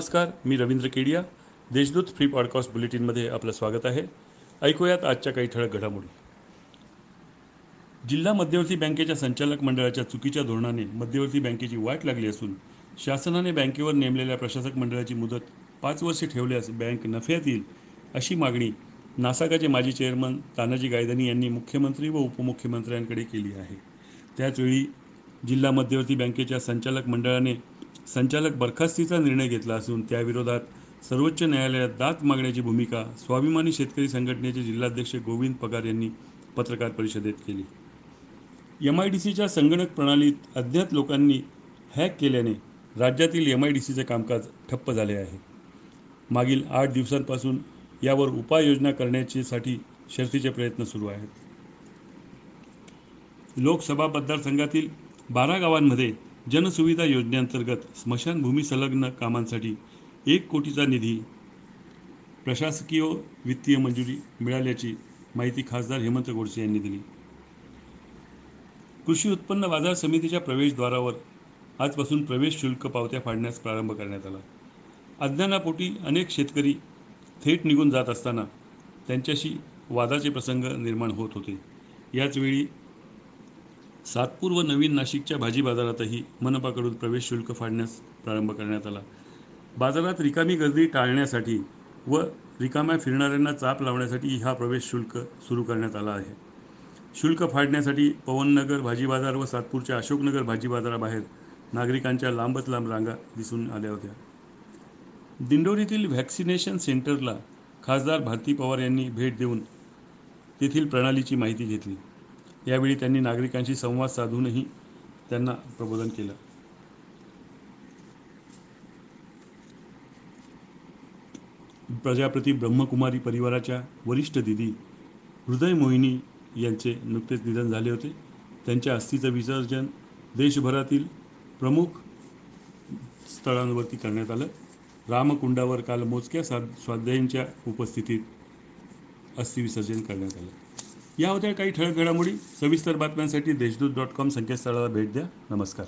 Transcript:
नमस्कार मी Ravindra Kedia. Deshdoot free podcast बुलेटिनमध्ये आपलं स्वागत आहे. ऐकूयात आजच्या काही ठळक घडामोडी. जिल्हा मध्यवर्ती बँकेच्या संचालक मंडळाच्या चुकीच्या धोरणाने मध्यवर्ती बँकेची वाट लागली असून शासनाने बँकेवर नेमलेल्या प्रशासक मंडळाची मुदत पाच वर्षे ठेवल्यास बँक नफ्यात येईल अशी मागणी नासाकाचे माजी चेअरमन तानाजी गायधनी यांनी मुख्यमंत्री व उपमुख्यमंत्र्यांकडे केली आहे. त्याचवेळी जिल्हा मध्यवर्ती बँकेच्या संचालक मंडळाने संचालक बरखास्तीचा निर्णय घेतला असून त्याविरोधात सर्वोच्च न्यायालयात दात मागण्याची भूमिका स्वाभिमानी शेतकरी संघटनेचे जिल्हाध्यक्ष गोविंद पगार यांनी पत्रकार परिषदेत केली. एम आय डी सीच्या संगणक प्रणालीत अज्ञात लोकांनी हॅक केल्याने राज्यातील एम आय डी सीचे कामकाज ठप्प झाले आहे. मागील आठ दिवसांपासून यावर उपाययोजना करण्याच्यासाठी शर्थीचे प्रयत्न सुरू आहेत. लोकसभा मतदारसंघातील बारा गावांमध्ये जनसुविधा योजनेअंतर्गत स्मशानभूमी संलग्न कामांसाठी एक कोटीचा निधी प्रशासकीय वित्तीय मंजुरी मिळाल्याची माहिती खासदार हेमंत गोडसे यांनी दिली. कृषी उत्पन्न बाजार समितीच्या प्रवेशद्वारावर आजपासून प्रवेश शुल्क पावत्या फाडण्यास प्रारंभ करण्यात आला. अज्ञानापोटी अनेक शेतकरी थेट निघून जात असताना त्यांच्याशी वादाचे प्रसंग निर्माण होत होते. याचवेळी सातपूर व नवीन नाशिकच्या भाजी बाजारातही मनपाकडून प्रवेश शुल्क फाडण्यास प्रारंभ करण्यात आला. बाजारात रिकामी गर्दी टाळण्यासाठी व रिकाम्या फिरणाऱ्यांना चाप लावण्यासाठी हा प्रवेश शुल्क सुरू करण्यात आला आहे. शुल्क फाडण्यासाठी पवननगर भाजी बाजार व सातपूरच्या अशोकनगर भाजी बाजाराबाहेर नागरिकांच्या लांबच लांब रांगा दिसून आल्या होत्या. दिंडोरीतील व्हॅक्सिनेशन सेंटरला खासदार भारती पवार यांनी भेट देऊन तेथील प्रणालीची माहिती घेतली. यावेळी त्यांनी नागरिकांशी संवाद साधूनही त्यांना प्रबोधन केलं. प्रजापती ब्रह्मकुमारी परिवाराच्या वरिष्ठ दिदी हृदय मोहिनी यांचे नुकतेच निधन झाले होते. त्यांच्या अस्थीचं विसर्जन देशभरातील प्रमुख स्थळांवरती करण्यात आलं. रामकुंडावर काल मोजक्या सा स्वाध्यायींच्या उपस्थितीत अस्थिविसर्जन करण्यात आलं. या होत्या काही ठळक घडामोडी सविस्तर बातम्यांसाठी देशदूत डॉट कॉम संकेतस्थळाला भेट द्या. नमस्कार.